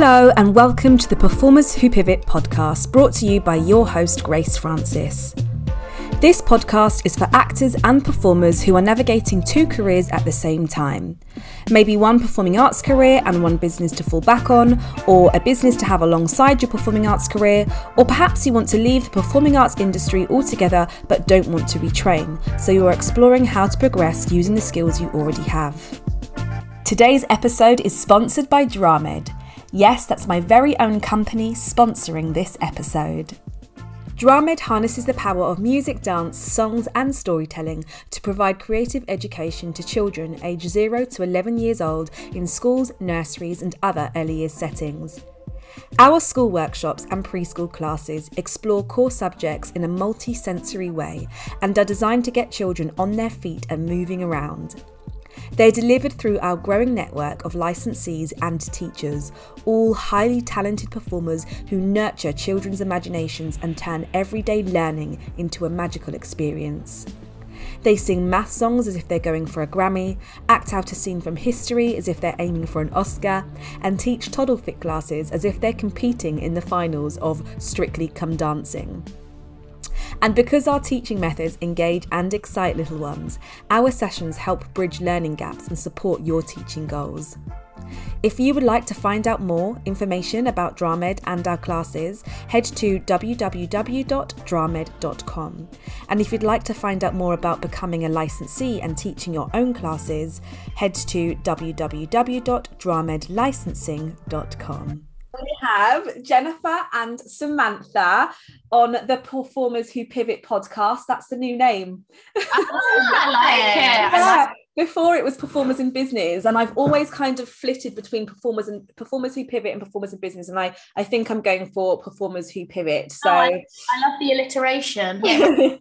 Hello, and welcome to the Performers Who Pivot podcast, brought to you by your host, Grace Francis. This podcast is for actors and performers who are navigating two careers at the same time. Maybe one performing arts career and one business to fall back on, or a business to have alongside your performing arts career, or perhaps you want to leave the performing arts industry altogether but don't want to retrain, so you are exploring how to progress using the skills you already have. Today's episode is sponsored by Dramed Yes, that's my very own company sponsoring this episode. Dramed harnesses the power of music, dance, songs, and storytelling to provide creative education to children aged 0 to 11 years old in schools, nurseries, and other early years settings. Our school workshops and preschool classes explore core subjects in a multi sensory way and are designed to get children on their feet and moving around. They're delivered through our growing network of licensees and teachers, all highly talented performers who nurture children's imaginations and turn everyday learning into a magical experience. They sing math songs as if they're going for a Grammy, act out a scene from history as if they're aiming for an Oscar, and teach toddle fit classes as if they're competing in the finals of Strictly Come Dancing. And because our teaching methods engage and excite little ones, our sessions help bridge learning gaps and support your teaching goals. If you would like to find out more information about Dramed and our classes, head to www.dramed.com. And if you'd like to find out more about becoming a licensee and teaching your own classes, head to www.dramedlicensing.com we have Jennifer and Samantha on the Performers Who Pivot podcast. That's the new name. Oh, I like it. Yeah. Before it was performers in business, and I've always kind of flitted between performers and performers who pivot and performers in business. And I, I think I'm going for performers who pivot. Oh, so oh, I, I, love the alliteration. Yeah. yeah.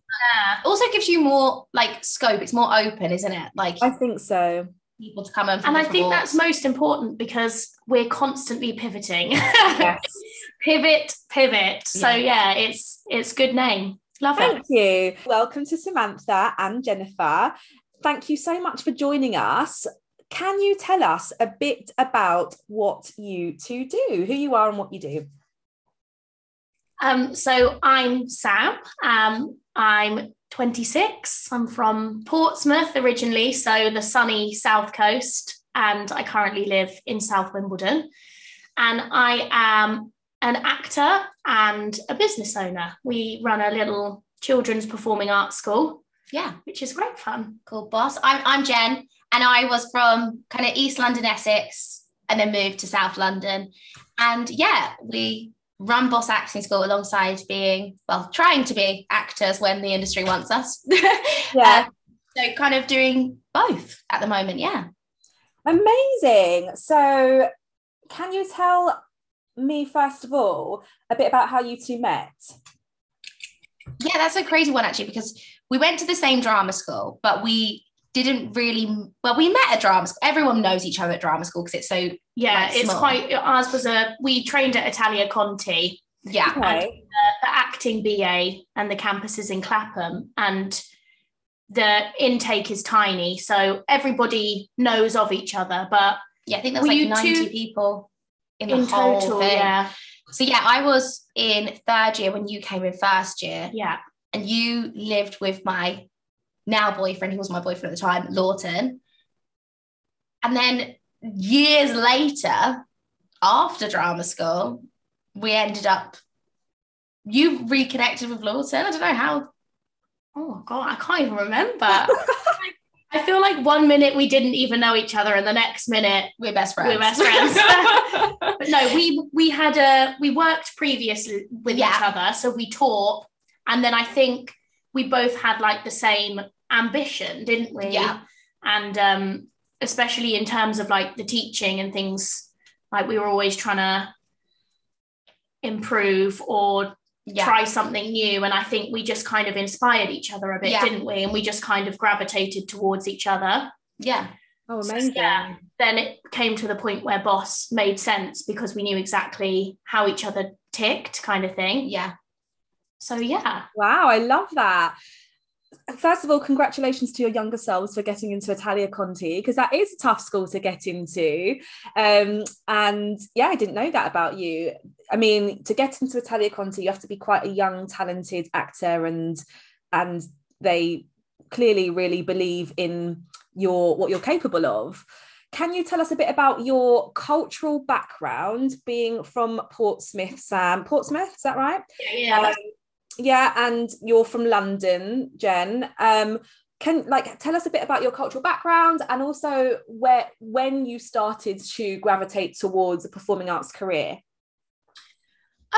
Also gives you more like scope. It's more open, isn't it? Like I think so people to come in. And I think walks. that's most important because we're constantly pivoting. Yes. pivot, pivot. So yeah, it's it's good name. Love Thank it. Thank you. Welcome to Samantha and Jennifer. Thank you so much for joining us. Can you tell us a bit about what you two do, who you are and what you do? Um, so I'm Sam. Um, I'm 26. I'm from Portsmouth originally, so the sunny south coast, and I currently live in South Wimbledon. And I am an actor and a business owner. We run a little children's performing arts school. Yeah, which is great fun. Cool, boss. I'm, I'm Jen, and I was from kind of East London, Essex, and then moved to South London. And yeah, we run Boss Acting School alongside being, well, trying to be actors when the industry wants us. yeah. Uh, so kind of doing both at the moment. Yeah. Amazing. So can you tell me, first of all, a bit about how you two met? Yeah, that's a crazy one actually, because we went to the same drama school, but we didn't really well we met at drama school everyone knows each other at drama school because it's so yeah like, it's quite ours was a we trained at italia conti. Yeah. Okay. and, uh, the acting ba and the campus is in clapham and the intake is tiny so everybody knows of each other but yeah i think there's like 90 two, people in, in total? thing. yeah. So yeah i was in third year when you came in first year. Yeah. And you lived with my now boyfriend, who was my boyfriend at the time, Lawton. And then years later, after drama school, we ended up, you reconnected with Lawton. I don't know how. Oh, my God, I can't even remember. I feel like one minute we didn't even know each other, and the next minute we're best friends. We're best friends. but no, we we had a we worked previously with yeah. each other, so we taught, and then I think we both had like the same ambition, didn't we? Yeah. And um, especially in terms of like the teaching and things, like we were always trying to improve or yeah. try something new. And I think we just kind of inspired each other a bit, yeah. didn't we? And we just kind of gravitated towards each other. Yeah. Oh, amazing. So, yeah. Then it came to the point where boss made sense because we knew exactly how each other ticked, kind of thing. Yeah. So yeah. Wow, I love that. First of all, congratulations to your younger selves for getting into Italia Conti because that is a tough school to get into. Um, and yeah, I didn't know that about you. I mean, to get into Italia Conti, you have to be quite a young, talented actor, and and they clearly really believe in your what you're capable of. Can you tell us a bit about your cultural background, being from Portsmouth, Sam? Portsmouth, is that right? Yeah. Um, yeah, and you're from London, Jen. Um, can like tell us a bit about your cultural background and also where when you started to gravitate towards a performing arts career.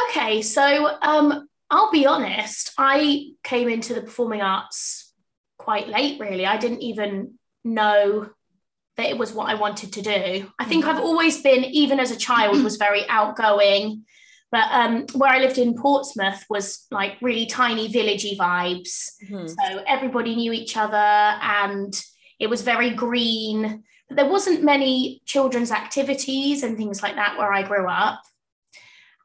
Okay, so um, I'll be honest, I came into the performing arts quite late, really. I didn't even know that it was what I wanted to do. I think mm-hmm. I've always been, even as a child, was very outgoing. But um, where I lived in Portsmouth was like really tiny villagey vibes. Mm-hmm. So everybody knew each other and it was very green. But there wasn't many children's activities and things like that where I grew up.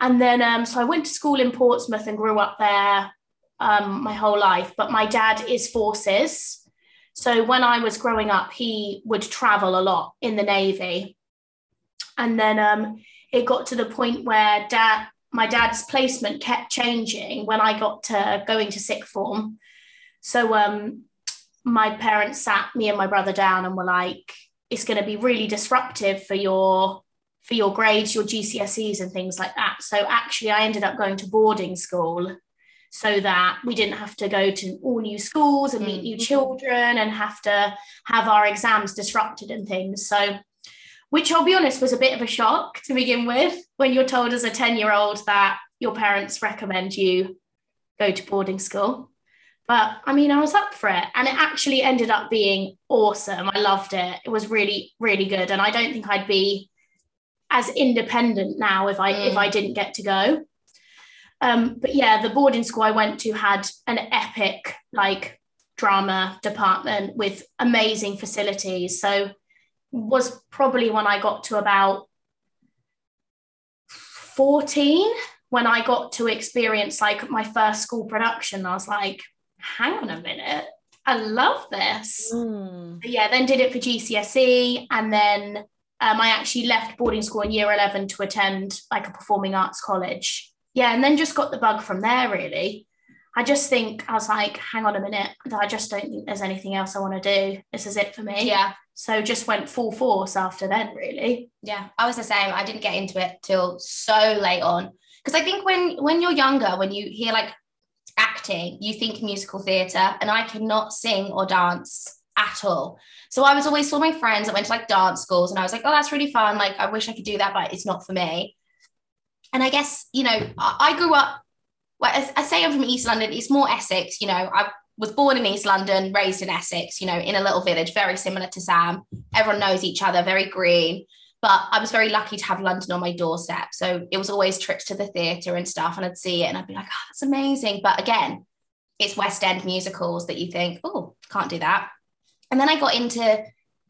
And then, um, so I went to school in Portsmouth and grew up there um, my whole life. But my dad is forces. So when I was growing up, he would travel a lot in the Navy. And then um, it got to the point where dad, my dad's placement kept changing when I got to going to sixth form. So um, my parents sat me and my brother down and were like, it's going to be really disruptive for your for your grades, your GCSEs and things like that. So actually I ended up going to boarding school so that we didn't have to go to all new schools and meet new mm-hmm. children and have to have our exams disrupted and things. So which I'll be honest was a bit of a shock to begin with when you're told as a 10 year old that your parents recommend you go to boarding school. But I mean, I was up for it and it actually ended up being awesome. I loved it. It was really, really good. And I don't think I'd be as independent now if I mm. if I didn't get to go. Um, but yeah, the boarding school I went to had an epic like drama department with amazing facilities. So was probably when I got to about 14 when I got to experience like my first school production. I was like, hang on a minute, I love this. Mm. yeah, then did it for GCSE and then um, I actually left boarding school in year 11 to attend like a performing arts college. Yeah, and then just got the bug from there really. I just think I was like, hang on a minute, I just don't think there's anything else I want to do. This is it for me. Yeah. So just went full force after then, really. Yeah, I was the same. I didn't get into it till so late on. Because I think when when you're younger, when you hear like acting, you think musical theatre, and I cannot sing or dance at all. So I was always saw my friends that went to like dance schools, and I was like, oh, that's really fun. Like, I wish I could do that, but it's not for me. And I guess, you know, I, grew up, well, I say I'm from East London, it's more Essex, you know, I was born in East London, raised in Essex, you know, in a little village, very similar to Sam. Everyone knows each other, very green. But I was very lucky to have London on my doorstep. So it was always trips to the theatre and stuff, and I'd see it and I'd be like, oh, that's amazing. But again, it's West End musicals that you think, oh, can't do that. And then I got into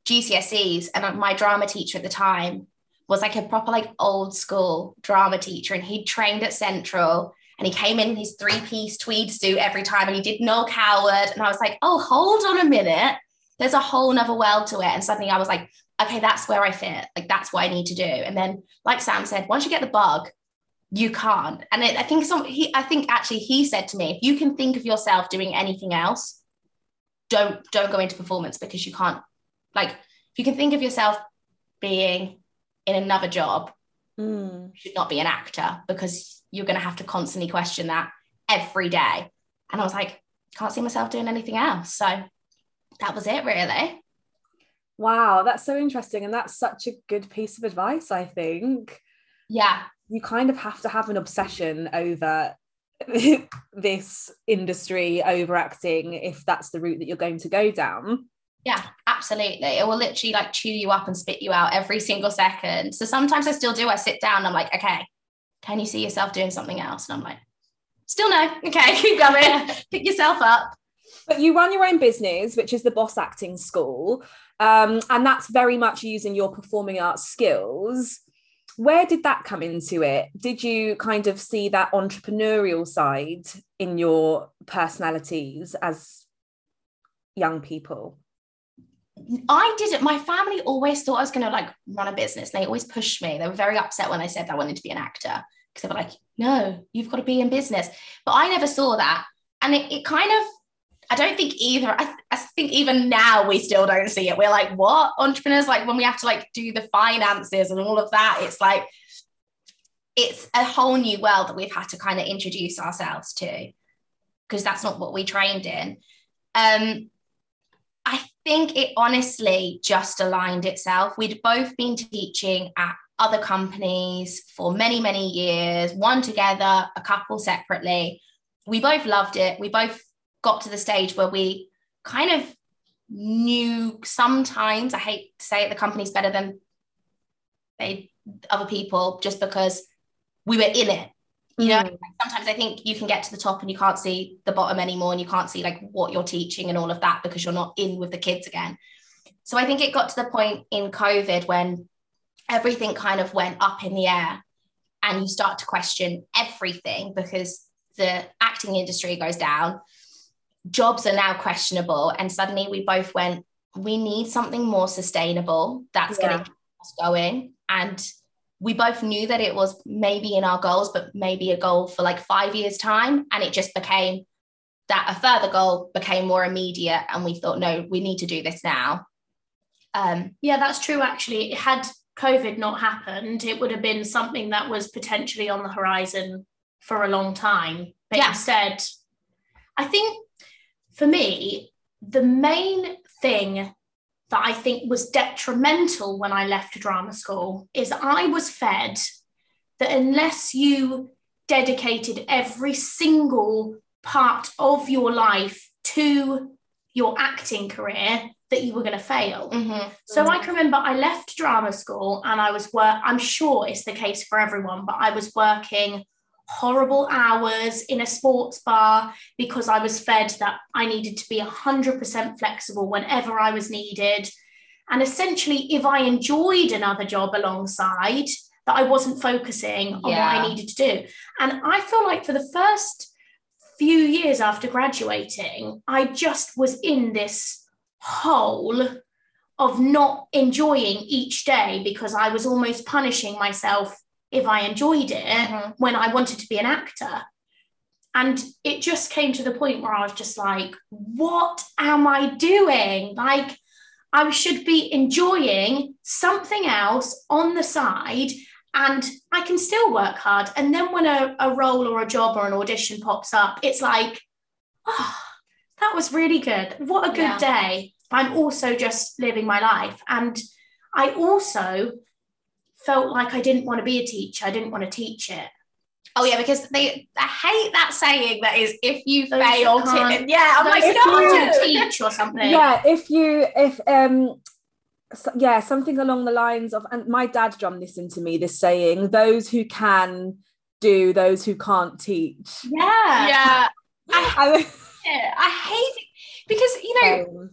GCSEs, and my drama teacher at the time was like a proper, like old school drama teacher, and he'd trained at Central and he came in his three piece tweed suit every time and he did Noël Coward. And I was like, oh, hold on a minute. There's a whole nother world to it. And suddenly I was like, okay, that's where I fit. Like, that's what I need to do. And then, like Sam said, once you get the bug, you can't. And it, I think some, he, I think actually he said to me, if you can think of yourself doing anything else, don't, don't go into performance because you can't, like, if you can think of yourself being in another job, mm. you should not be an actor because you're going to have to constantly question that every day. And I was like, can't see myself doing anything else. So that was it, really. Wow, that's so interesting. And that's such a good piece of advice, I think. Yeah. You kind of have to have an obsession over this industry, overacting, if that's the route that you're going to go down. Yeah, absolutely. It will literally like chew you up and spit you out every single second. So sometimes I still do. I sit down, I'm like, okay, can you see yourself doing something else? And I'm like, still no. Okay, keep going. Pick yourself up. But you run your own business, which is the Boss Acting School. Um, and that's very much using your performing arts skills. Where did that come into it? Did you kind of see that entrepreneurial side in your personalities as young people? I didn't. My family always thought I was going to like run a business. They always pushed me. They were very upset when I said I wanted to be an actor because they were like, "No, you've got to be in business." But I never saw that, and it, it kind of. I don't think either. I, I think even now we still don't see it. We're like, what entrepreneurs? Like when we have to like do the finances and all of that, it's like it's a whole new world that we've had to kind of introduce ourselves to because that's not what we trained in. Um, think it honestly just aligned itself. We'd both been teaching at other companies for many, many years, one together, a couple separately. We both loved it. We both got to the stage where we kind of knew sometimes, I hate to say it, the company's better than they other people just because we were in it you know mm. sometimes i think you can get to the top and you can't see the bottom anymore and you can't see like what you're teaching and all of that because you're not in with the kids again so i think it got to the point in covid when everything kind of went up in the air and you start to question everything because the acting industry goes down jobs are now questionable and suddenly we both went we need something more sustainable that's yeah. going to keep us going and we both knew that it was maybe in our goals, but maybe a goal for like five years' time. And it just became that a further goal became more immediate. And we thought, no, we need to do this now. Um, yeah, that's true. Actually, had COVID not happened, it would have been something that was potentially on the horizon for a long time. But yeah. instead, I think for me, the main thing that I think was detrimental when I left drama school is I was fed that unless you dedicated every single part of your life to your acting career that you were going to fail. Mm-hmm. So mm-hmm. I can remember I left drama school and I was work I'm sure it's the case for everyone but I was working horrible hours in a sports bar because I was fed that I needed to be 100% flexible whenever I was needed. And essentially, if I enjoyed another job alongside, that I wasn't focusing on yeah. what I needed to do. And I feel like for the first few years after graduating, I just was in this hole of not enjoying each day because I was almost punishing myself if I enjoyed it mm-hmm. when I wanted to be an actor. And it just came to the point where I was just like, what am I doing? Like, I should be enjoying something else on the side and I can still work hard. And then when a, a role or a job or an audition pops up, it's like, oh, that was really good. What a good yeah. day. I'm also just living my life. And I also felt like I didn't want to be a teacher. I didn't want to teach it. Oh yeah, because they I hate that saying that is if you those fail to yeah, I'm like no. to teach or something. Yeah, if you if um so, yeah, something along the lines of and my dad drummed this into me, this saying, those who can do, those who can't teach. Yeah. Yeah. I, I hate it because you know um,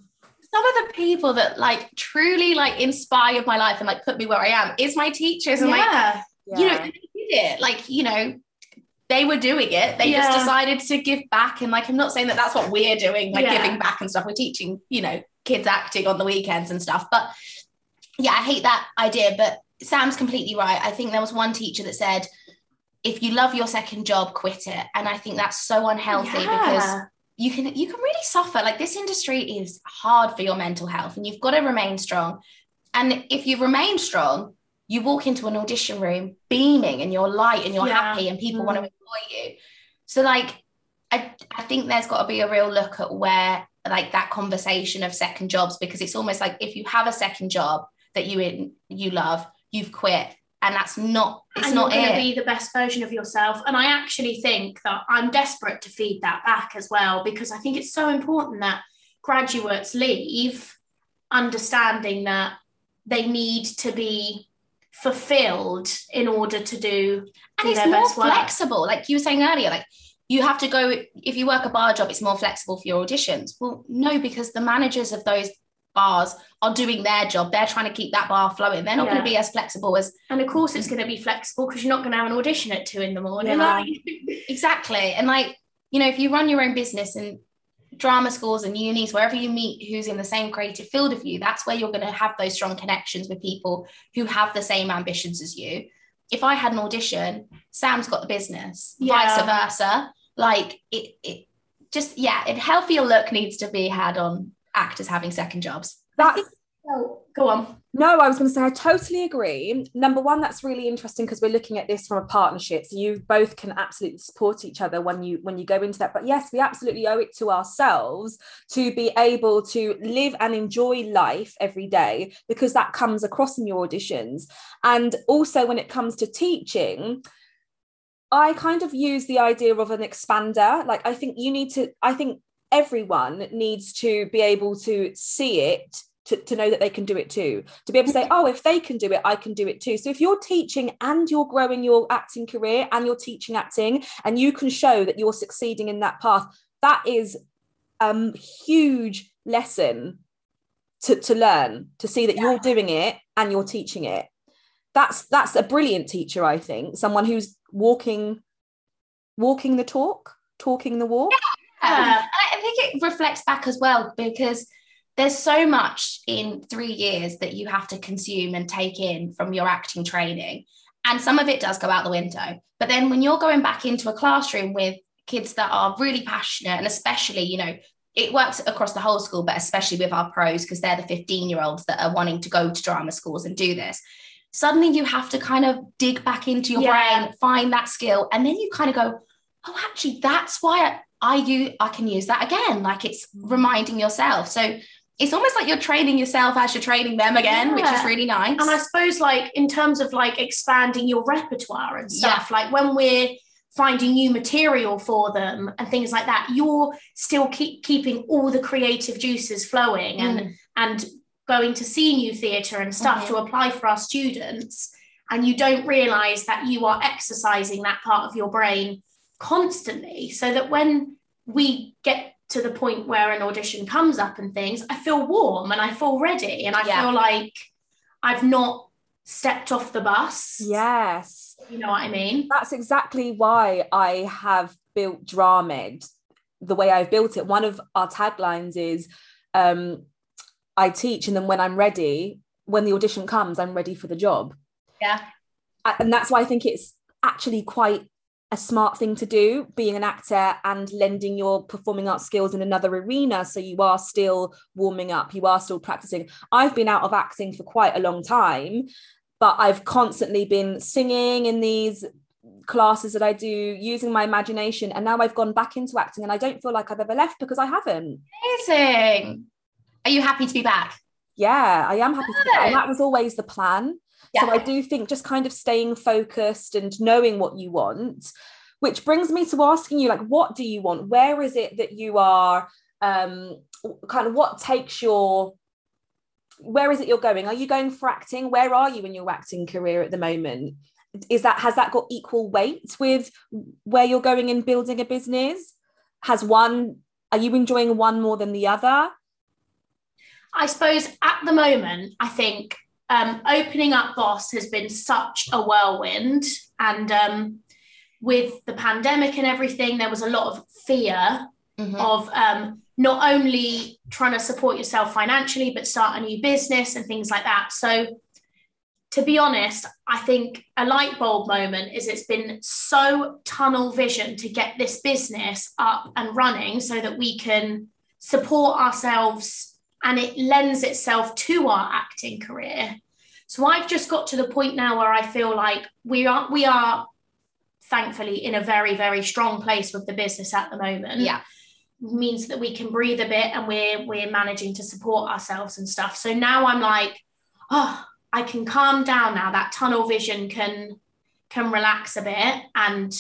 some of the people that like truly like inspired my life and like put me where I am is my teachers and yeah. like yeah. you know they did it. Like you know they were doing it. They yeah. just decided to give back. And like I'm not saying that that's what we're doing like giving back and stuff. We're teaching you know kids acting on the weekends and stuff. But yeah I hate that idea. But Sam's completely right. I think there was one teacher that said if you love your second job quit it. And I think that's so unhealthy because you can you can really suffer like this industry is hard for your mental health and you've got to remain strong and if you remain strong you walk into an audition room beaming and you're light and you're yeah. happy and people mm. want to employ you so like I, I think there's got to be a real look at where like that conversation of second jobs because it's almost like if you have a second job that you in, you love you've quit and that's not it's and not going to be the best version of yourself. And i actually think that i'm desperate to feed that back as well because i think it's so important that graduates leave understanding that they need to be fulfilled in order to do and do it's more flexible like you were saying earlier like you have to go if you work a bar job it's more flexible for your auditions. Well no because the managers of those bars are doing their job. They're trying to keep that bar flowing. They're not yeah. going to be as flexible as. And of course, it's going to be flexible because you're not going to have an audition at two in the morning. Yeah. exactly. And like, you know, if you run your own business and drama schools and unis, wherever you meet who's in the same creative field of you, that's where you're going to have those strong connections with people who have the same ambitions as you. If I had an audition, Sam's got the business, yeah. vice versa. Like it, it just, yeah, a healthier look needs to be had on actors having second jobs. That's Oh, go on. No, I was going to say I totally agree. Number one, that's really interesting because we're looking at this from a partnership. So you both can absolutely support each other when you when you go into that. But yes, we absolutely owe it to ourselves to be able to live and enjoy life every day because that comes across in your auditions. And also when it comes to teaching, I kind of use the idea of an expander. Like I think you need to, I think everyone needs to be able to see it to, to know that they can do it too. To be able to say oh if they can do it i can do it too. So if you're teaching and you're growing your acting career and you're teaching acting and you can show that you're succeeding in that path that is a huge lesson to, to learn to see that yeah. you're doing it and you're teaching it. That's that's a brilliant teacher i think. Someone who's walking walking the talk talking the walk. Yeah. Think it reflects back as well because there's so much in three years that you have to consume and take in from your acting training. And some of it does go out the window. But then when you're going back into a classroom with kids that are really passionate, and especially, you know, it works across the whole school, but especially with our pros, because they're the 15 year olds that are wanting to go to drama schools and do this. Suddenly you have to kind of dig back into your yeah. brain, find that skill, and then you kind of go, oh, actually, that's why I, I, use, I can use that again. Like it's reminding yourself. So it's almost like you're training yourself as you're training them again, yeah. which is really nice. And I suppose, like, in terms of like expanding your repertoire and stuff, yeah. like when we're finding new material for them and things like that, you're still keep keeping all the creative juices flowing mm. and and going to see new theatre and stuff mm-hmm. to apply for our students. And you don't realize that you are exercising that part of your brain constantly so that when we get to the point where an audition comes up and things, I feel warm and I feel ready and I yeah. feel like I've not stepped off the bus. Yes. You know what I mean? That's exactly why I have built Dramed the way I've built it. One of our taglines is um, I teach and then when I'm ready, when the audition comes, I'm ready for the job. Yeah. And that's why I think it's actually quite a smart thing to do being an actor and lending your performing arts skills in another arena so you are still warming up you are still practicing. I've been out of acting for quite a long time but i've constantly been singing in these classes that i do using my imagination and now i've gone back into acting and i don't feel like i've ever left because i haven't. Amazing. Are you happy to be back? Yeah i am happy to be back. And that was always the plan yeah. So I do think just kind of staying focused and knowing what you want, which brings me to asking you, like, what do you want? Where is it that you are? Um, kind of what takes your where is it you're going? Are you going for acting? Where are you in your acting career at the moment? Is that has that got equal weight with where you're going in building a business? Has one are you enjoying one more than the other? I suppose at the moment, I think um, opening up Boss has been such a whirlwind. And um, with the pandemic and everything, there was a lot of fear mm-hmm. of um, not only trying to support yourself financially, but start a new business and things like that. So, to be honest, I think a light bulb moment is it's been so tunnel vision to get this business up and running so that we can support ourselves and it lends itself to our acting career. So I've just got to the point now where I feel like we are we are thankfully in a very very strong place with the business at the moment. Yeah. Means that we can breathe a bit and we're we're managing to support ourselves and stuff. So now I'm like, oh, I can calm down now. That tunnel vision can can relax a bit and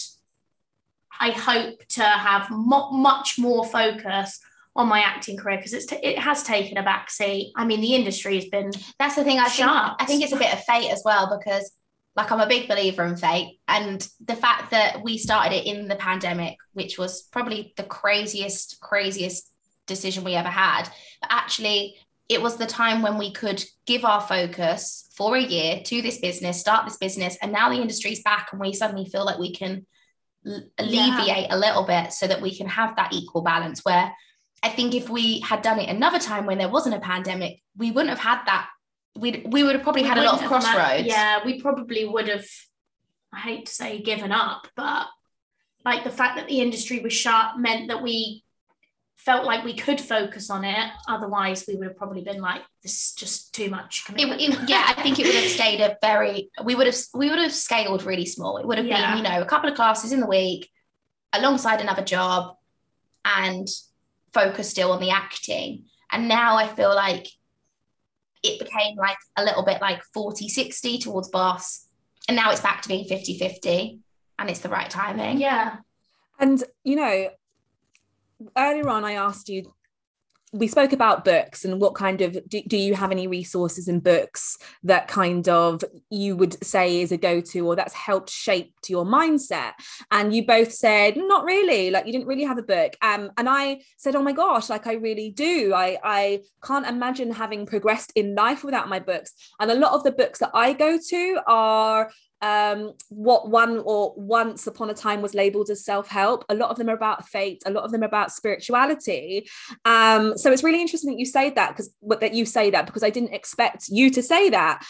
I hope to have mo- much more focus on my acting career because it's t- it has taken a backseat. I mean, the industry has been that's the thing. I think I think it's a bit of fate as well because like I'm a big believer in fate and the fact that we started it in the pandemic, which was probably the craziest craziest decision we ever had, but actually it was the time when we could give our focus for a year to this business, start this business, and now the industry's back and we suddenly feel like we can alleviate yeah. a little bit so that we can have that equal balance where I think if we had done it another time when there wasn't a pandemic, we wouldn't have had that. We we would have probably We had a lot of crossroads. yeah, we probably would have. I hate to say given up, but like the fact that the industry was shut meant that we felt like we could focus on it. Otherwise, we would have probably been like, "This is just too much It, it- yeah, I think it would have stayed a very. We would have we would have scaled really small. It would have Yeah. been you know a couple of classes in the week, alongside another job, and focus still on the acting. And now I feel like it became like a little bit like 40 60 towards boss. And now it's back to being 50 50. And it's the right timing. yeah, And you know, earlier on, I asked you. We spoke about books and what kind of do, do you have any resources and books that kind of you would say is a go-to or that's helped shape to your mindset? And you both said not really, like you didn't really have a book. Um, and I said, oh my gosh, like I really do. I I can't imagine having progressed in life without my books. And a lot of the books that I go to are um, what one or once upon a time was labeled as self-help. A lot of them are about fate. A lot of them are about spirituality. Um, so it's really interesting that you say that because that you say that because I didn't expect you to say that.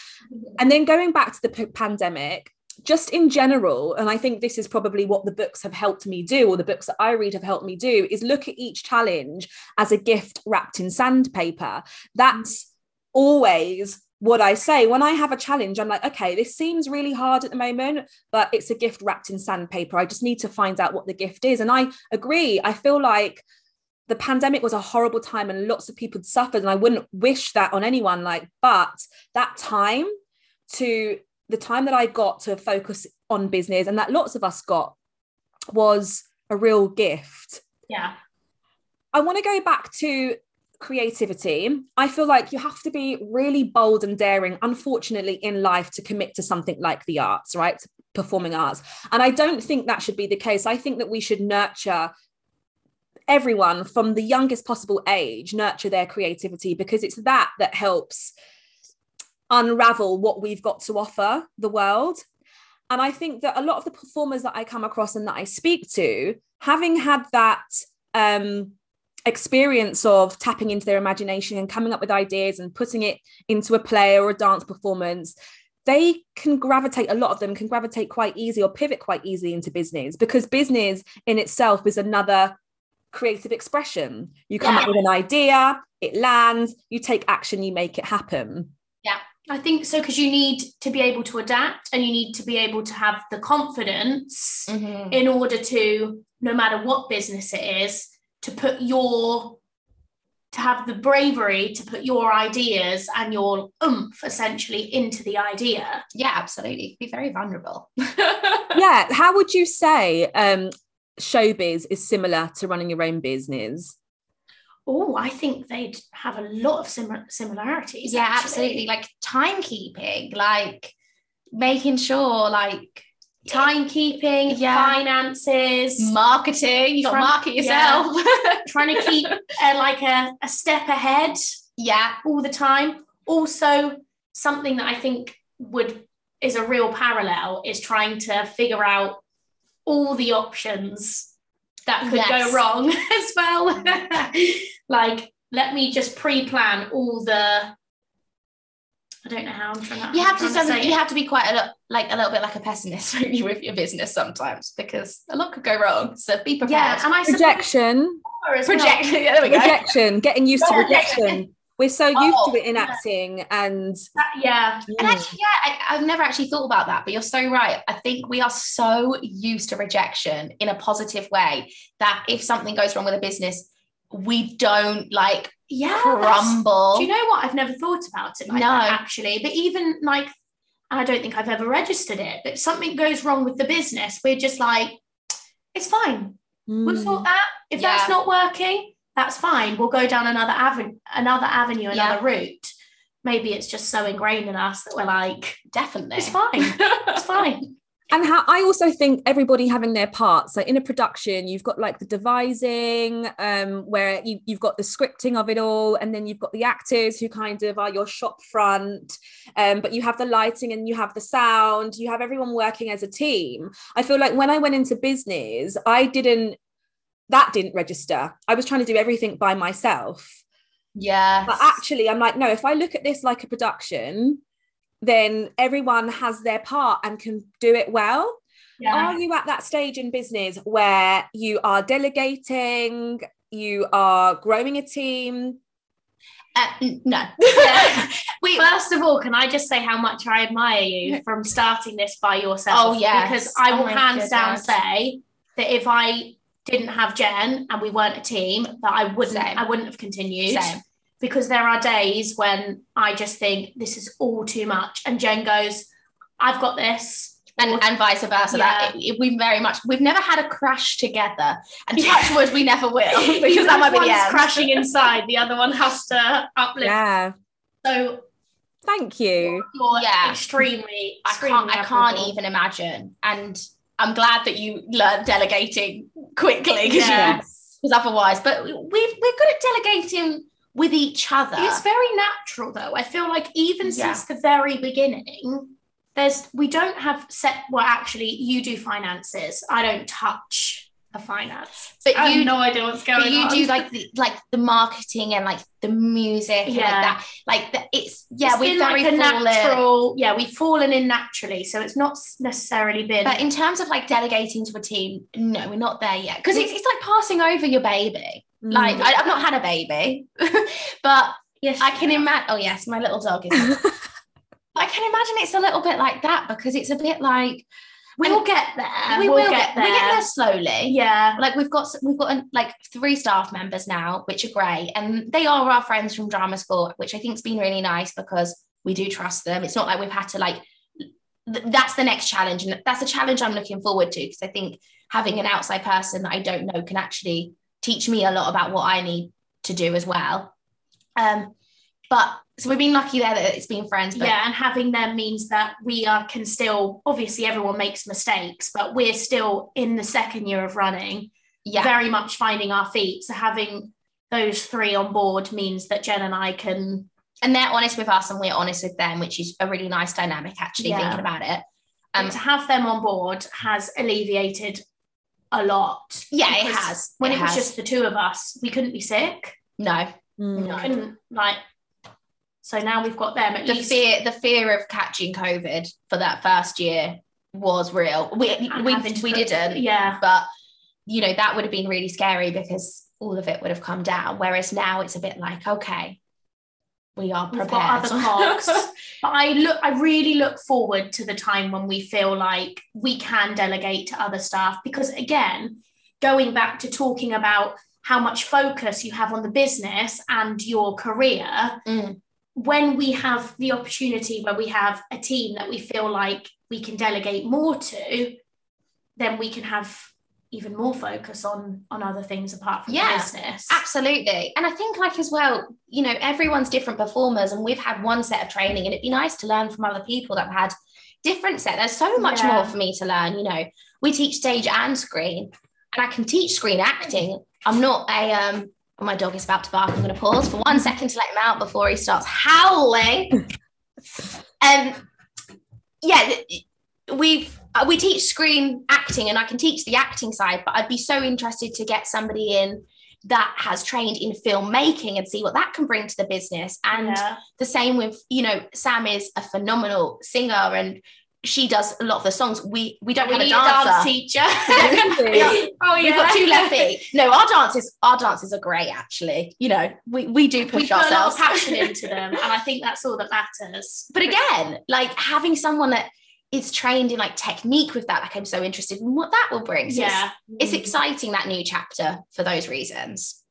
And then going back to the p- pandemic, just in general, and I think this is probably what the books have helped me do, or the books that I read have helped me do, is look at each challenge as a gift wrapped in sandpaper. That's always what I say when I have a challenge, I'm like, okay, this seems really hard at the moment, but it's a gift wrapped in sandpaper. I just need to find out what the gift is. And I agree. I feel like the pandemic was a horrible time and lots of people suffered. And I wouldn't wish that on anyone. Like, but that time to the time that I got to focus on business and that lots of us got was a real gift. yeah, I want to go back to creativity. I feel like you have to be really bold and daring, unfortunately, in life to commit to something like the arts, right? Performing arts. And I don't think that should be the case. I think that we should nurture everyone from the youngest possible age, nurture their creativity because it's that that helps unravel what we've got to offer the world. And I think that a lot of the performers that I come across and that I speak to, having had that um, experience of tapping into their imagination and coming up with ideas and putting it into a play or a dance performance, they can gravitate, a lot of them can gravitate quite easy or pivot quite easily into business because business in itself is another creative expression. You come up with an idea, it lands, you take action, you make it happen. Yeah. I think so because you need to be able to adapt and you need to be able to have the confidence Mhm. in order to, no matter what business it is, to put your to have the bravery to put your ideas and your oomph essentially into the idea. Yeah, absolutely. Be very vulnerable. yeah. How would you say um, showbiz is similar to running your own business? Oh, I think they'd have a lot of sim- similarities. yeah, actually. absolutely. Like timekeeping, like making sure, like Timekeeping, Yeah. finances, marketing. You got to market yourself. trying to keep uh, like a, a step ahead yeah, all the time. Also, something that I think would is a real parallel is trying to figure out all the options that could Yes. go wrong as well. like, let me just pre-plan all the. I don't know how I'm trying to. you have to. trying Some, say you have to be quite a lot, like a little bit like a pessimist don't with your business sometimes because a lot could go wrong. So be prepared. Yeah, and I suppose Projection, well. Yeah, there we go. rejection, getting used to Rejection. rejection. We're so used Oh, to it in yeah. acting, and That- yeah, And mm. actually, yeah, I, I've never actually thought about that, but you're so right. I think we are so used to rejection in a positive way that if something goes wrong with a business, we don't like yeah. crumble. Do you know what? I've never thought about it like No. that actually. But even like, I don't think I've ever registered it. But something goes wrong with the business, we're just like, it's fine. We'll Mm. sort that. If Yeah. that's not working, that's fine. We'll go down another avenue, another avenue, another route. Maybe it's just so ingrained in us that we're like, Definitely. it's fine. It's fine. And how I also think everybody having their parts. So in a production, you've got like the devising, um, where you, you've got the scripting of it all, and then you've got the actors who kind of are your shop front. Um, but you have the lighting and you have the sound. You have everyone working as a team. I feel like when I went into business, I didn't. that didn't register. I was trying to do everything by myself. Yeah. But actually, I'm like, no, if I look at this like a production, then everyone has their part and can do it well. Yeah. Are you at that stage in business where you are delegating, you are growing a team? Uh, no. we first of all, can I just say how much I admire you from starting this by yourself? Oh yeah, because I oh will hands down say that if I didn't have Jen and we weren't a team, that I wouldn't Same. I wouldn't have continued. Same. Because there are days when I just think this is all too much, and Jen goes, "I've got this." And, and vice versa. That it, we very much we've never had a crash together, and touch wood, we never will because that might be the one's end. crashing inside, the other one has to uplift. Yeah. So Thank you. you're Yeah. extremely, I extremely can't. I can't even imagine. And I'm glad that you learned delegating quickly because Yeah. because otherwise, but we we're good at delegating with each other. It's very natural though. I feel like even Yeah. since the very beginning, there's we don't have set well actually you do finances. I don't touch a finance. But I you- have no idea what's going but you on. do like the like the marketing and like the music and like that. Like the, it's yeah, It's been very like natural, yeah, we've fallen in naturally. So it's not necessarily been But in terms of like delegating to a team, no, we're not there yet. Because it's, it's like passing over your baby. Like Mm. I, I've not had a baby, but yes, I can imagine. Oh yes, my little dog is. I can imagine it's a little bit like that because it's a bit like we'll get there. we we'll will get there. We get there slowly. Yeah. Like we've got we've got like three staff members now, which are great, and they are our friends from drama school, which I think's been really nice because we do trust them. It's not like we've had to like. th- That's the next challenge, and that's a challenge I'm looking forward to because I think having an outside person that I don't know can actually teach me a lot about what I need to do as well. Um, but so we've been lucky there that it's been friends. But yeah, and having them means that we are can still obviously everyone makes mistakes, but we're still in the second year of running, yeah, very much finding our feet. So having those three on board means that Jen and I can and they're honest with us and we're honest with them, which is a really nice dynamic. Actually, Yeah. thinking about it. um, Um, to have them on board has alleviated a lot. yeah, it has. When it, was has. just the two of us, we couldn't be sick. no, Mm. No. Couldn't like. So now we've got them at the least. fear the fear of catching COVID for that first year was real. We and we, having we didn't, Yeah. but you know that would have been really scary because all of it would have come down. Whereas now it's a bit like okay, we are prepared. We've got other cogs. but I look, I really look forward to the time when we feel like we can delegate to other staff because again, going back to talking about how much focus you have on the business and your career, Mm. when we have the opportunity where we have a team that we feel like we can delegate more to, then we can have even more focus on on other things apart from Yeah. business. Absolutely. And I think, like, as well, you know, everyone's different performers, and we've had one set of training, and it'd be nice to learn from other people that have had different set. There's so much Yeah. more for me to learn. You know, we teach stage and screen, and I can teach screen acting. I'm not a, um, oh, my dog is about to bark. I'm going to pause for one second to let him out before he starts howling. um, yeah, we've uh, we teach screen acting and I can teach the acting side, but I'd be so interested to get somebody in that has trained in filmmaking and see what that can bring to the business. And Yeah. the same with, you know, Sam is a phenomenal singer and she does a lot of the songs. We we don't we have a dancer. dance teacher. Oh We've got two left feet. No, our dances, our dances are great actually. You know, we, we do We push put a lot ourselves. of passion into them, and I think that's all that matters. but again, like having someone that is trained in like technique with that, like I'm so interested in what that will bring. So it's- yeah, it's mm-hmm. exciting that new chapter for those reasons.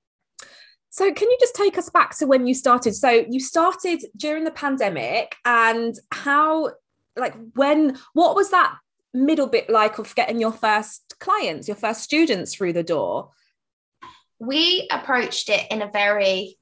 So, can you just take us back to when you started? So, you started during the pandemic, and how, like, when, what was that middle bit like of getting your first clients, your first students through the door? We approached it in a very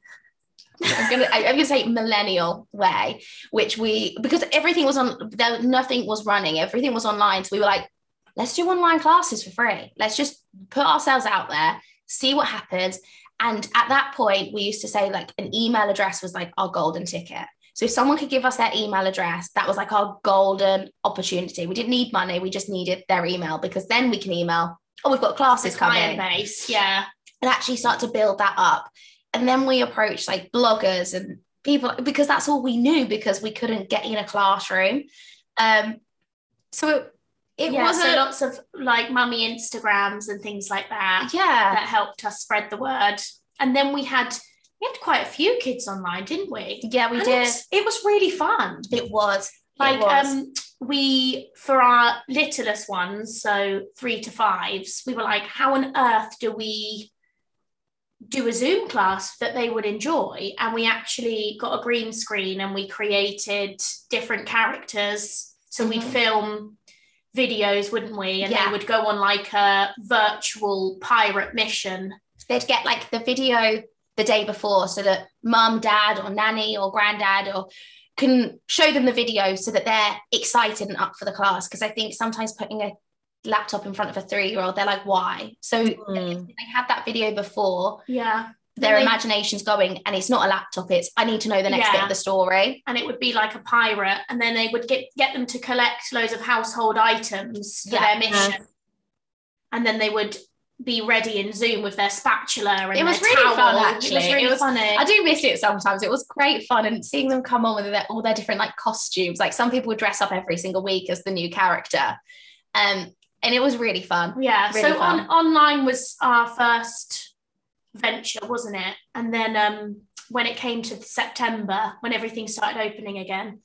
I'm gonna I'm gonna say millennial way, which we because everything was on there nothing was running, everything was online. So we were like, let's do online classes for free. Let's just put ourselves out there, see what happens. And at that point, we used to say like an email address was like our golden ticket. So if someone could give us their email address, that was like our golden opportunity. We didn't need money, we just needed their email because then we can email oh, we've got classes coming. base. Yeah. and actually start to build that up. And then we approached like bloggers and people because that's all we knew because we couldn't get in a classroom. Um, so it, it yeah, wasn't, so lots of like mummy Instagrams and things like that yeah, that helped us spread the word. And then we had we had quite a few kids online, didn't we? yeah, we And did. It was, it was really fun. It was Like it was. um we for our littlest ones, so three to fives, we were like, how on earth do we do a Zoom class that they would enjoy? And we actually got a green screen and we created different characters. So we'd Mhm. film videos, wouldn't we? And Yeah. they would go on like a virtual pirate mission. they'd get like the video the day before so that mum, dad, or nanny or granddad or can show them the video so that they're excited and up for the class. Because I think sometimes putting a laptop in front of a three-year-old, they're like, why? So Mm. they had that video before, Yeah. their They- imagination's going, and it's not a laptop, it's I need to know the next bit of the story. and it would be like a pirate, and then they would get get them to collect loads of household items for Yeah. their mission, and then they would be ready in Zoom with their spatula and It was really towel. fun, It actually. was really It was- funny. I do miss it sometimes. It was great fun and seeing them come on with their, all their different like costumes. Like some people would dress up every single week as the new character. Um, and it was really fun. yeah. really so fun. on online was our first venture, wasn't it? And then um, when it came to September, when everything started opening again,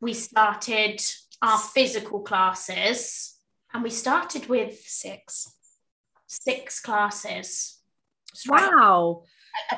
we started our physical classes, and we started with Six. six classes. It's right Wow.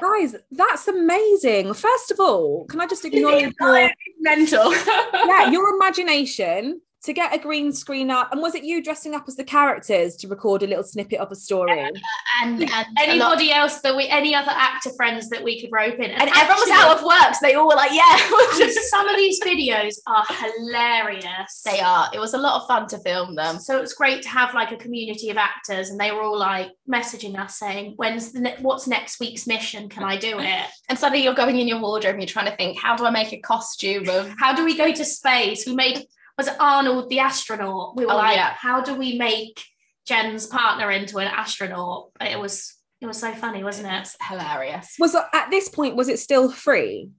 Guys, that's amazing. First of all, can I just acknowledge your, Mental. yeah, your imagination to get a green screen up? And was it you dressing up as the characters to record a little snippet of a story? and and lot- anybody else that we any other actor friends that we could rope in and everyone was out of work, so they all were like, yeah. actually, some of these videos are hilarious they are. It was a lot of fun to film them. so it's great to have like a community of actors and they were all like messaging us saying when's the ne- what's next week's mission can i do it And suddenly you're going in your wardrobe and you're trying to think, how do I make a costume of how do we go to space we made was it arnold the astronaut we were Oh, like yeah. how do we make jen's partner into an astronaut it was it was so funny wasn't it It's hilarious. Was it, at this point was it still free?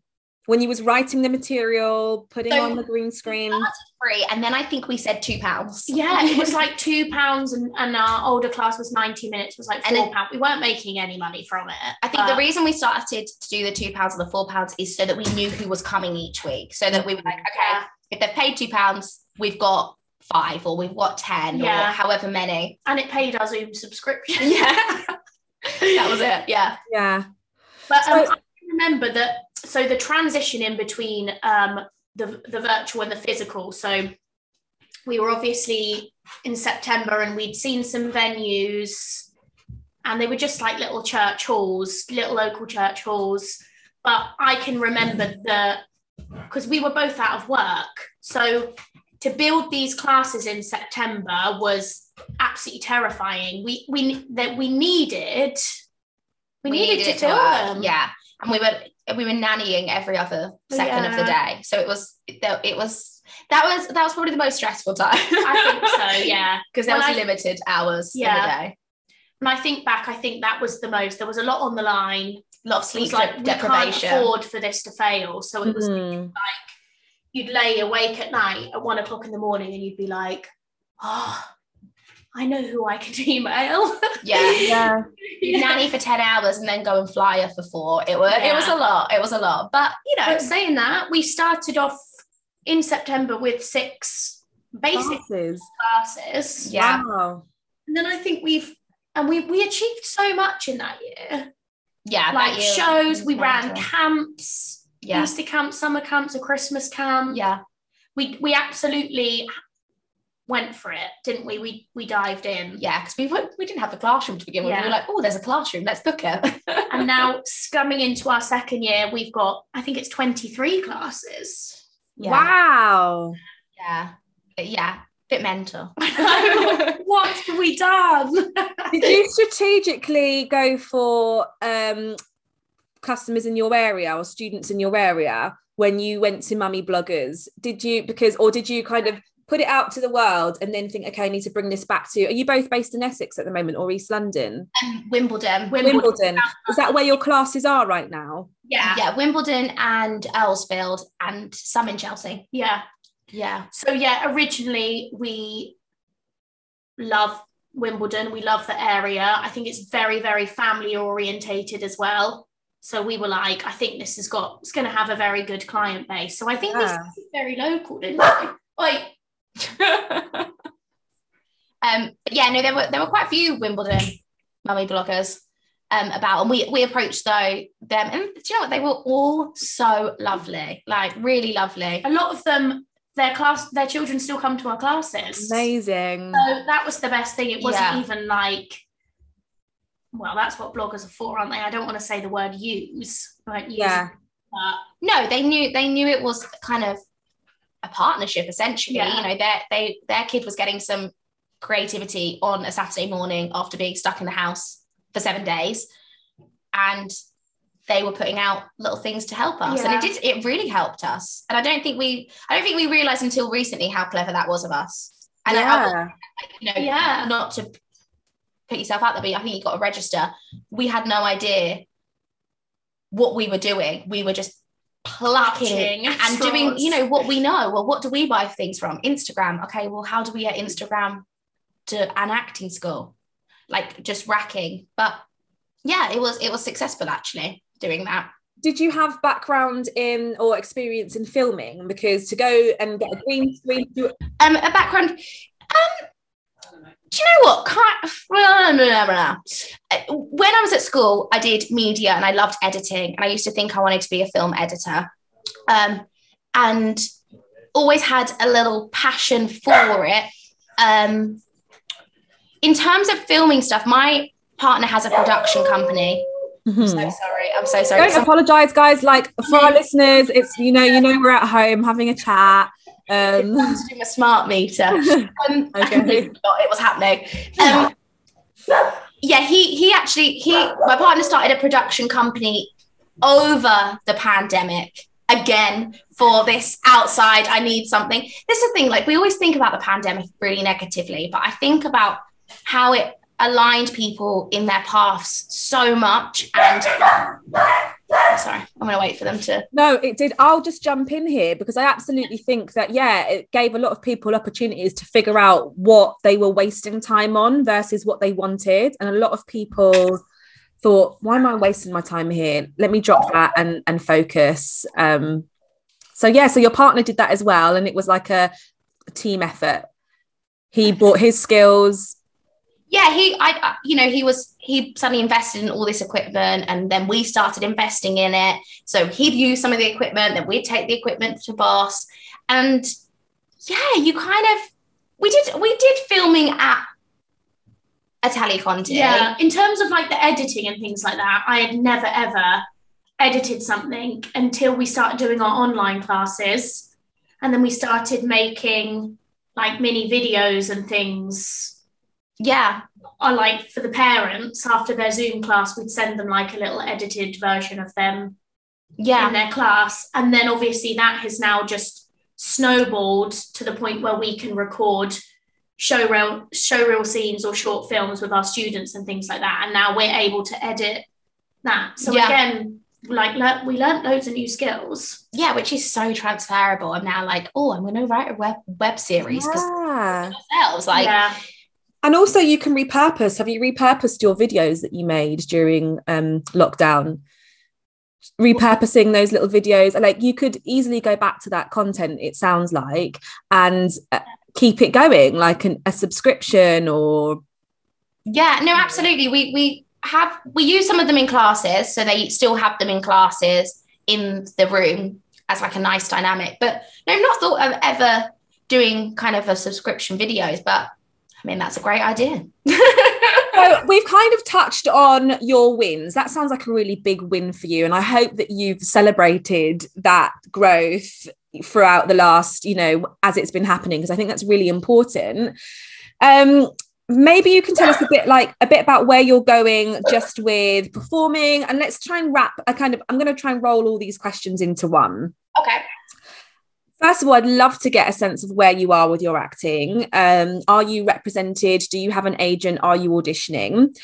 When you was writing the material, putting So- on the green screen? Free. And then I think we said two pounds. Yeah, it was like two pounds, and, and our older class was ninety minutes. Was like And four it- pounds. We weren't making any money from it. I think the reason we started to do the two pounds and the four pounds is so that we knew who was coming each week. So that we were like, okay, Yeah. If they've paid two pounds, we've got five or we've got 10 or Yeah. however many. and it paid our Zoom subscription. Yeah. that was it. Yeah. Yeah. But um, So- I remember that. So the transition in between um, the the virtual and the physical. So we were obviously in September, and we'd seen some venues, and they were just like little church halls, little local church halls. But I can remember the because we were both out of work, so to build these classes in September was absolutely terrifying. We we that we needed. We, needed, to it fill them. Yeah. And we were we were nannying every other second of the day. So it was it was that was that was probably the most stressful time. I think so, yeah. Because there When was I- limited hours Yeah. in the day. And I think back, I think that was the most. There was a lot on the line. A lot of It sleep was like de- we deprivation. can't afford for this to fail. So it was Mm. you'd lay awake at night at one o'clock in the morning, and you'd be like, "Oh, I know who I could email." yeah. Yeah. nanny for 10 hours and then go and fly her for four. It was it was a lot. It was a lot. But you know, But saying that, we started off in September with six basic Classes. classes. Yeah. Wow. And then I think we've and we we achieved so much in that year. Yeah, like that shows, we ran mental. camps, Yeah. Easter camp, summer camps, a Christmas camp. Yeah. We we absolutely went for it, didn't we? We we dived in. Yeah, because we weren't, we didn't have the classroom to begin with. We Yeah. were like, oh, there's a classroom, let's book it. And now coming into our second year, we've got I think it's 23 classes. yeah. Wow. Yeah. Yeah, bit mental. what have we done? Did you strategically go for um, customers in your area or students in your area when you went to mummy bloggers? Did you because or did you kind of put it out to the world and then think, okay, I need to bring this back to. Are you both based in Essex at the moment or East London? Um, Wimbledon. Wimbledon. Wimbledon. Is that where your classes are right now? Yeah. Yeah, Wimbledon and Earlsfield and some in Chelsea. Yeah. Yeah. So yeah, originally we love Wimbledon. We love the area. I think it's very, very family orientated as well. So we were like, I think this has got it's going to have a very good client base. So I think Yeah. this is very local, didn't it? Like, Um, yeah, no, there were there were quite a few Wimbledon mummy bloggers um, about, and we we approached though them, and do you know what? They were all so lovely, like really lovely. a lot of them, their class, their children still come to our classes. Amazing. So that was the best thing. It wasn't Yeah. even like, well, that's what bloggers are for, aren't they? I don't want to say the word use, right Yeah. but No, they knew they knew it was kind of a partnership essentially. Yeah. You know, their they their kid was getting some creativity on a Saturday morning after being stuck in the house for seven days, and they were putting out little things to help us, and it did. It really helped us, and I don't think we I don't think we realized until recently how clever that was of us. And I- I, yeah. you know, Yeah. not to put yourself out there, but I think you got to register. We had no idea what we were doing. We were just plucking and doing, you know, what we know. Well, what do we buy things from? Instagram. Okay, well, how do we get Instagram to an acting school? Like just racking. But yeah, it was it was successful actually doing that. Did you have background in or experience in filming? Because to go and get a green screen, do- Um, a background. Um, do you know what? Uh, When I was at school, I did media and I loved editing, and I used to think I wanted to be a film editor, um, and always had a little passion for it. Um, in terms of filming stuff, my partner has a production company. I'm so sorry. I'm so sorry. Don't apologize, guys. Like for our listeners, it's you know, you know, we're at home having a chat. Um, to do my smart meter. Um, I Okay. completely forgot it was happening. Um, yeah, he he actually he my partner started a production company over the pandemic again for this outside. I need something. This is the thing. Like we always think about the pandemic really negatively, but I think about how it aligned people in their paths so much. And sorry, I'm gonna wait for them to. no, it did. I'll just jump in here because I absolutely think that yeah, it gave a lot of people opportunities to figure out what they were wasting time on versus what they wanted, and a lot of people thought, "Why am I wasting my time here? Let me drop that and and focus." Um, so yeah, so your partner did that as well, and it was like a, team effort. He brought his skills. Yeah he i you know he was he suddenly invested in all this equipment and then we started investing in it. So he'd use some of the equipment then we'd take the equipment to boss. And yeah you kind of we did we did filming at a teleconte yeah. In terms of like the editing and things like that, I had never ever edited something until we started doing our online classes, and then we started making like mini videos and things yeah are like for the parents after their Zoom class, we'd send them like a little edited version of them yeah in their class. And then obviously that has now just snowballed to the point where we can record show reel show reel scenes or short films with our students and things like that. And now we're able to edit that. So Yeah. again, like le- we learned loads of new skills. yeah which is so transferable i'm now like oh i'm going to write a web web series because Yeah. ourselves like yeah. And also, you can repurpose. Have you repurposed your videos that you made during um, lockdown? Repurposing those little videos, like you could easily go back to that content. It sounds like, and uh, keep it going, like an, a subscription or Yeah, no, absolutely. We we have we use some of them in classes, so they still have them in classes in the room as like a nice dynamic. But no, I've not thought of ever doing kind of a subscription videos, but I mean that's a great idea. So we've kind of touched on your wins. That sounds like a really big win for you. And I hope that you've celebrated that growth throughout the last, you know, as it's been happening, because I think that's really important. Um, maybe you can tell us a bit like a bit about where you're going just with performing and let's try and wrap a kind of i'm going to try and roll all these questions into one okay. First of all, I'd love to get a sense of where you are with your acting. Um, are you represented? Do you have an agent? Are you auditioning?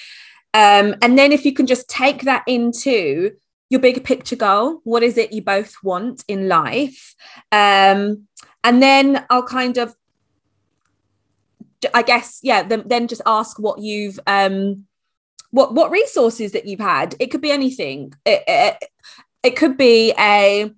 Um, and then if you can just take that into your bigger picture goal, what is it you both want in life? Um, and then I'll kind of, I guess, yeah, then, then just ask what you've, um, what what resources that you've had. It could be anything. It, it, it could be a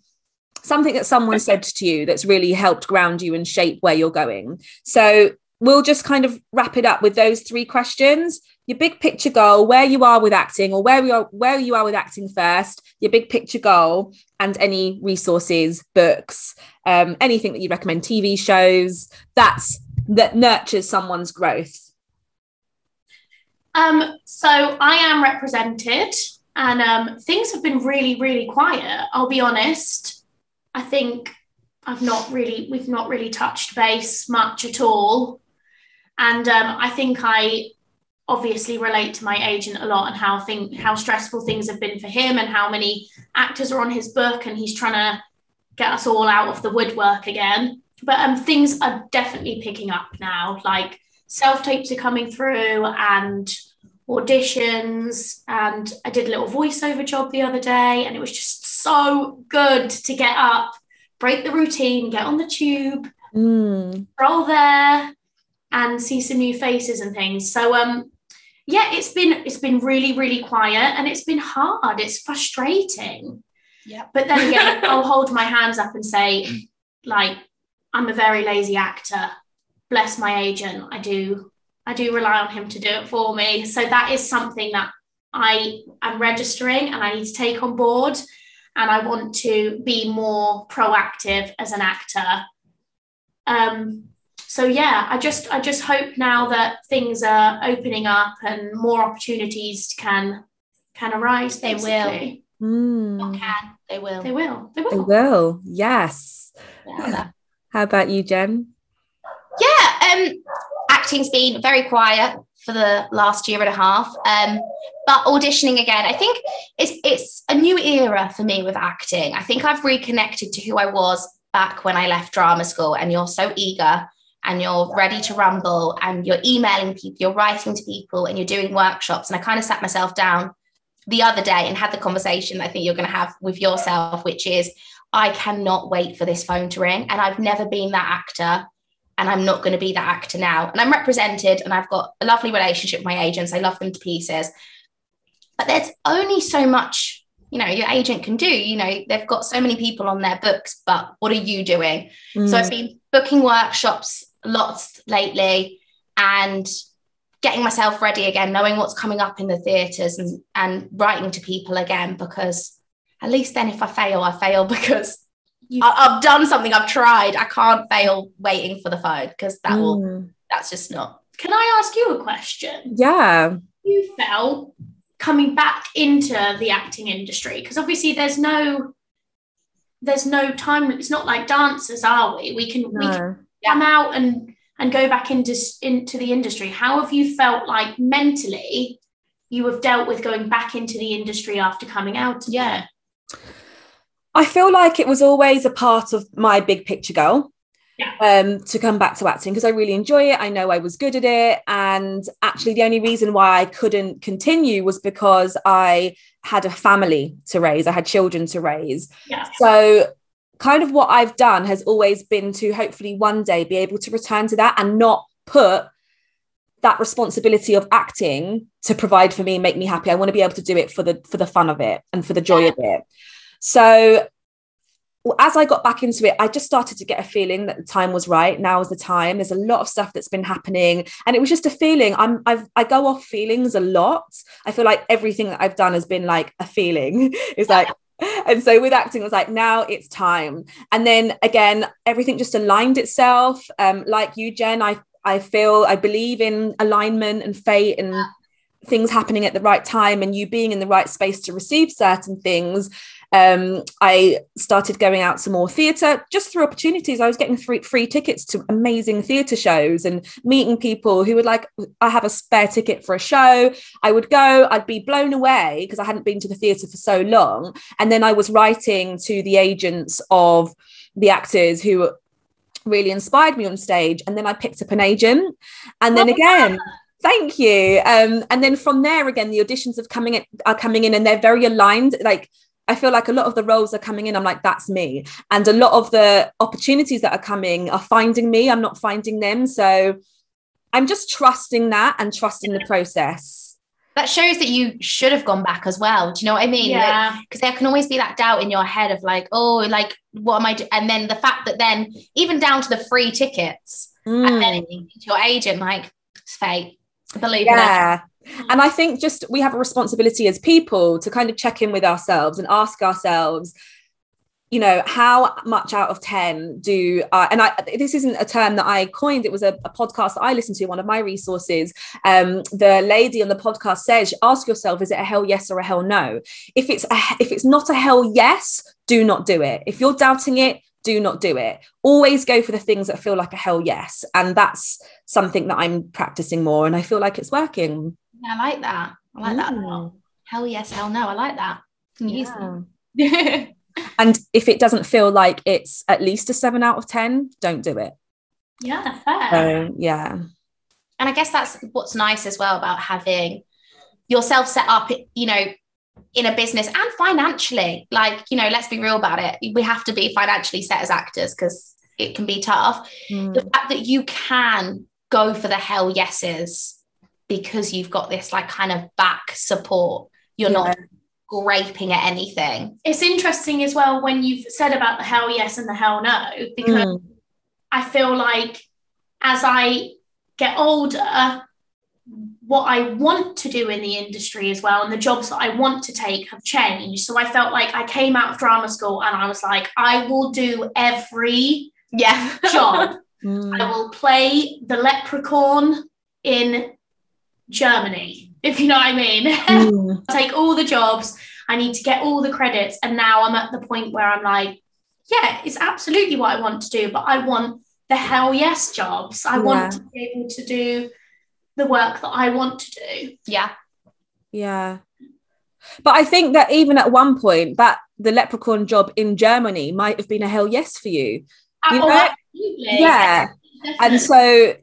something that someone said to you that's really helped ground you and shape where you're going. So we'll just kind of wrap it up with those three questions. Your big picture goal where you are with acting or where you are where you are with acting first your big picture goal and any resources books um, anything that you recommend tv shows that's that nurtures someone's growth. Um so i am represented and um, things have been really really quiet i'll be honest i think i've not really we've not really touched base much at all and um, I think I obviously relate to my agent a lot and how think how stressful things have been for him and how many actors are on his book and he's trying to get us all out of the woodwork again. But um, things are definitely picking up now. Like self tapes are coming through and auditions. And I did a little voiceover job the other day, and it was just so good to get up, break the routine, get on the tube, mm. roll there, and see some new faces and things. So um yeah, it's been it's been really really quiet and it's been hard. It's frustrating. Yeah. But then again, I'll hold my hands up and say like I'm a very lazy actor. Bless my agent. I do I do rely on him to do it for me. So that is something that I am registering and I need to take on board and I want to be more proactive as an actor. Um, so yeah i just i just hope now that things are opening up and more opportunities can can arise. They will. Mm. can. They will. They will. They will, they will. yes. Yeah. how about you jen yeah um acting's been very quiet for the last year and a half um but auditioning again i think it's it's a new era for me with acting i think i've reconnected to who i was back when i left drama school and you're so eager and you're ready to rumble and you're emailing people, you're writing to people and you're doing workshops. And I kind of sat myself down the other day and had the conversation I think you're going to have with yourself, which is I cannot wait for this phone to ring. And I've never been that actor and I'm not going to be that actor now. And I'm represented and I've got a lovely relationship with my agents. I love them to pieces. But there's only so much, you know, your agent can do. You know, they've got so many people on their books, but what are you doing? Mm. So I've been booking workshops lots lately and getting myself ready again, knowing what's coming up in the theatres and, and writing to people again because at least then if I fail, I fail because I, have done something, I've tried. I can't fail waiting for the phone because that mm. will, that's just not. Can I ask you a question? Yeah. You felt coming back into the acting industry because obviously there's no there's no time it's not like dancers are we we can no. we can come out and and go back into into the industry how have you felt like mentally you have dealt with going back into the industry after coming out yeah i feel like it was always a part of my big picture goal yeah. um, to come back to acting because I really enjoy it. I know I was good at it. And actually, the only reason why I couldn't continue was because I had a family to raise, I had children to raise. Yeah. So kind of what I've done has always been to hopefully one day be able to return to that and not put that responsibility of acting to provide for me and make me happy. I want to be able to do it for the for the fun of it and for the joy of it. So as I got back into it, I just started to get a feeling that the time was right. Now is the time. There's a lot of stuff that's been happening, and it was just a feeling. I'm I've I go off feelings a lot. I feel like everything that I've done has been like a feeling. It's like and so with acting, I was like, now it's time. And then again, everything just aligned itself. Um, like you, Jen, I I feel I believe in alignment and fate and things happening at the right time and you being in the right space to receive certain things. Um, I started going out to more theatre just through opportunities. I was getting free, free tickets to amazing theatre shows and meeting people who would like, I have a spare ticket for a show. I would go, I'd be blown away because I hadn't been to the theatre for so long. And then I was writing to the agents of the actors who really inspired me on stage. And then I picked up an agent. And then oh, again, thank you. Um, and then from there again, the auditions have coming in, are coming in and they're very aligned. Like I feel like a lot of the roles are coming in. I'm like, that's me. And a lot of the opportunities that are coming are finding me. I'm not finding them. So I'm just trusting that and trusting the process that shows that you should have gone back as well. Do you know what I mean? Yeah. Because like, there can always be that doubt in your head of like, oh, like what am I doing? And then the fact that then even down to the free tickets, mm. and then mm. your agent, like it's fate. Believe yeah. And I think just we have a responsibility as people to kind of check in with ourselves and ask ourselves, you know how much out of 10 do uh, and i this isn't a term that i coined it was a, a podcast that i listened to one of my resources. Um, the lady on the podcast says ask yourself is it a hell yes or a hell no? If it's a, if it's not a hell yes do not do it. If you're doubting it do not do it. Always go for the things that feel like a hell yes. And that's something that i'm practicing more and i feel like it's working yeah, i like that i like mm. that hell yes hell no i like that yeah. and if it doesn't feel like it's at least a seven out of 10, don't do it. Yeah, fair. So, yeah. And I guess that's what's nice as well about having yourself set up, you know, in a business and financially. Like, you know, let's be real about it. We have to be financially set as actors because it can be tough. Mm. The fact that you can go for the hell yeses because you've got this like kind of back support. You're yeah. not graping at anything. It's interesting as well when you've said about the hell yes and the hell no, because mm. I feel like as I get older, what I want to do in the industry as well, and the jobs that I want to take have changed. So I felt like I came out of drama school and I was like, I will do every yeah job. mm. I will play the leprechaun in Germany if you know what I mean. Mm. take all the jobs. I need to get all the credits. And now I'm at the point where I'm like, yeah, it's absolutely what I want to do, but I want the hell yes jobs. I yeah. want to be able to do the work that I want to do. Yeah. Yeah. But I think that even at one point, that the leprechaun job in Germany might have been a hell yes for you. you oh, know? absolutely. Yeah. And so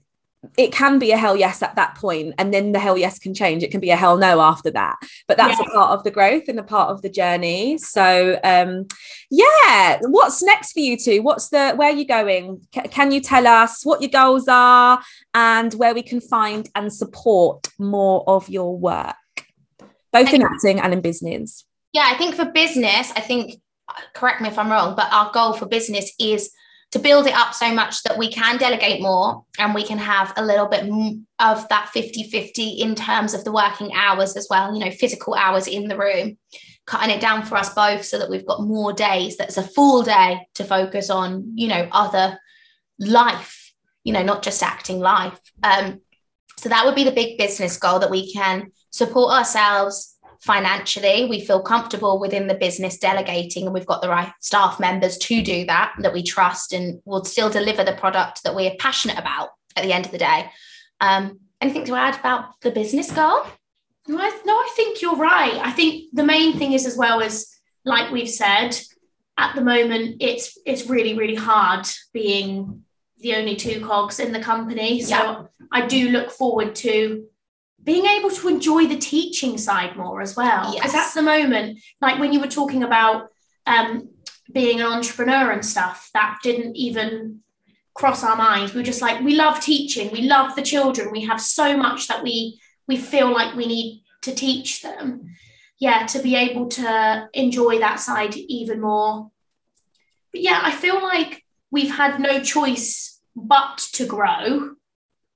it can be a hell yes at that point and then the hell yes can change. It can be a hell no after that. But that's yeah. a part of the growth and a part of the journey. So um yeah what's next for you two? What's the where are you going? C- can you tell us what your goals are and where we can find and support more of your work both in acting and in business? Yeah i think for business i think correct me if i'm wrong but our goal for business is to build it up so much that we can delegate more and we can have a little bit of that 50 50 in terms of the working hours as well, you know, physical hours in the room, cutting it down for us both so that we've got more days that's a full day to focus on, you know, other life, you know, not just acting life. Um, so that would be the big business goal that we can support ourselves financially we feel comfortable within the business delegating and we've got the right staff members to do that that we trust and will still deliver the product that we're passionate about at the end of the day. Um, anything to add about the business goal no I, no I think you're right. I think the main thing is as well as like we've said at the moment it's it's really really hard being the only two cogs in the company. So yeah. i do look forward to being able to enjoy the teaching side more as well. Because yes. at the moment, like when you were talking about um, being an entrepreneur and stuff, that didn't even cross our minds. We were just like, we love teaching, we love the children, we have so much that we we feel like we need to teach them. Yeah, to be able to enjoy that side even more. But yeah, I feel like we've had no choice but to grow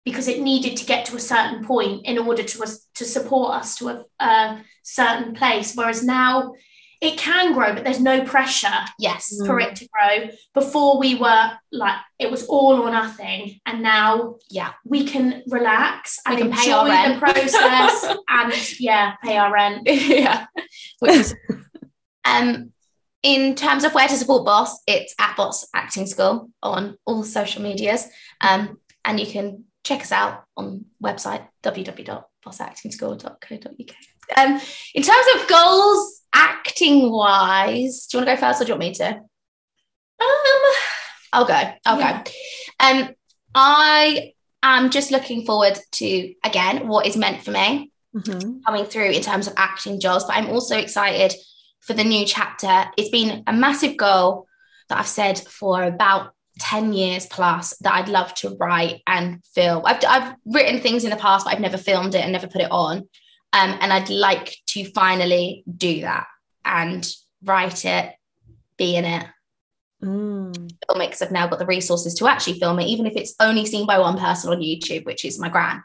because it needed to get to a certain point in order to us to support us to a, a, certain place. Whereas now it can grow but there's no pressure yes. for it to grow. Before we were like it was all or nothing. And now yeah. we can relax and can enjoy the process and yeah pay our rent. Yeah. Which um in terms of where to support Boss, it's at Boss Acting School on all social medias. Um, and you can check us out on website www.bossactingschool.co.uk. Um, in terms of goals, acting wise, do you want to go first or do you want me to? Um, I'll go. I'll yeah. go. Um, I am just looking forward to again what is meant for me mm-hmm. coming through in terms of acting jobs, but I'm also excited for the new chapter. It's been a massive goal that I've said for about 10 years plus that I'd love to write and film. I've, I've written things in the past, but I've never filmed it and never put it on. Um, and I'd like to finally do that and write it, be in it. Mm. Film it because I've now got the resources to actually film it, even if it's only seen by one person on YouTube, which is my gran.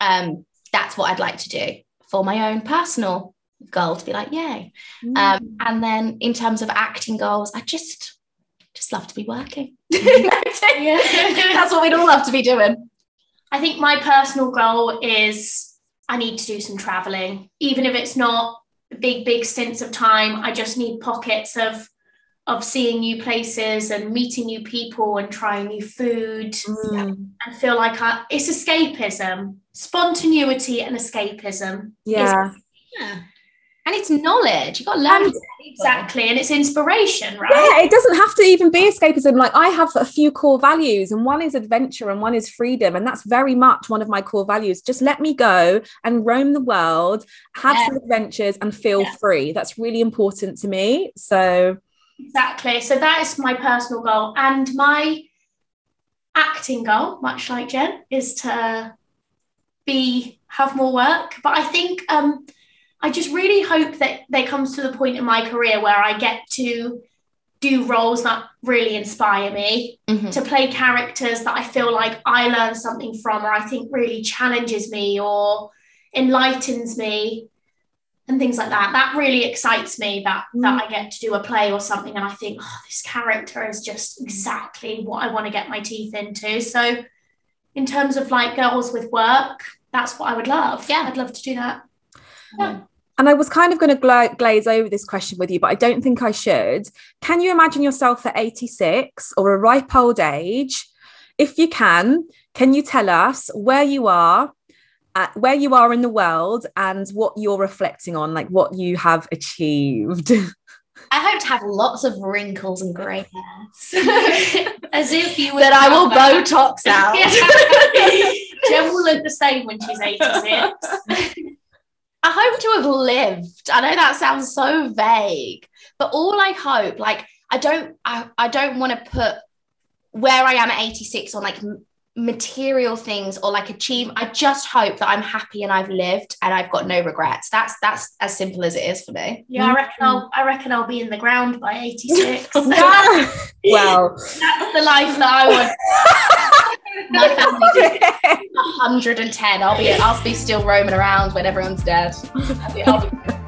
Um, that's what I'd like to do for my own personal goal to be like, yay. Mm. Um, and then in terms of acting goals, I just just love to be working. That's what we'd all love to be doing. I think my personal goal is I need to do some traveling, even if it's not big, big stints of time. I just need pockets of of seeing new places and meeting new people and trying new food mm. and feel like I, it's escapism, spontaneity and escapism. Yeah. yeah and it's knowledge. You've got to learn. And, exactly. And it's inspiration, right? Yeah, it doesn't have to even be escapism. Like I have a few core values, and one is adventure and one is freedom. And that's very much one of my core values. Just let me go and roam the world, have yeah. some adventures, and feel yeah. free. That's really important to me. So exactly. So that is my personal goal. And my acting goal, much like Jen, is to be have more work. But I think um I just really hope that there comes to the point in my career where I get to do roles that really inspire me, mm-hmm. to play characters that I feel like I learn something from, or I think really challenges me or enlightens me, and things like that. That really excites me that mm. that I get to do a play or something, and I think, oh, this character is just exactly what I want to get my teeth into. So, in terms of like girls with work, that's what I would love. Yeah, I'd love to do that. Yeah. And I was kind of going to gla- glaze over this question with you, but I don't think I should. Can you imagine yourself at 86 or a ripe old age? If you can, can you tell us where you are, uh, where you are in the world, and what you're reflecting on, like what you have achieved? I hope to have lots of wrinkles and grey hairs. As if you that I will Botox out. Jen will look the same when she's 86. I hope to have lived. I know that sounds so vague, but all I hope, like, I don't, I, I don't want to put where I am at 86 on like material things or like achieve. I just hope that I'm happy and I've lived and I've got no regrets. That's that's as simple as it is for me. Yeah, I reckon I'll I reckon I'll be in the ground by 86. well, that's the life that I want. My family 110. I'll be I'll be still roaming around when everyone's dead. I'll be, I'll be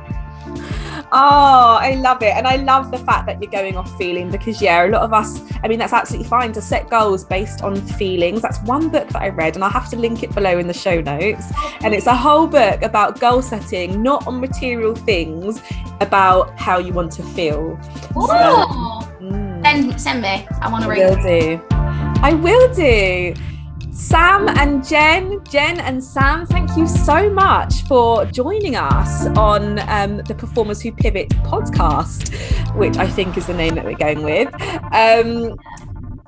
Oh, I love it. And I love the fact that you're going off feeling because, yeah, a lot of us, I mean, that's absolutely fine to set goals based on feelings. That's one book that I read, and I'll have to link it below in the show notes. And it's a whole book about goal setting, not on material things, about how you want to feel. Oh, so, mm. send, send me. I want to read. Do. I will do. Sam and Jen, Jen and Sam, thank you so much for joining us on um, the Performers Who Pivot podcast, which I think is the name that we're going with. Um,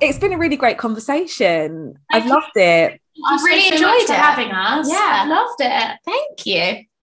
it's been a really great conversation. Thank I've you. loved it. I've really so enjoyed it having us. Yeah, loved it. Thank you.